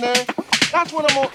listening. That's what I'm on.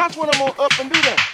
That's when I'm gonna up and do that.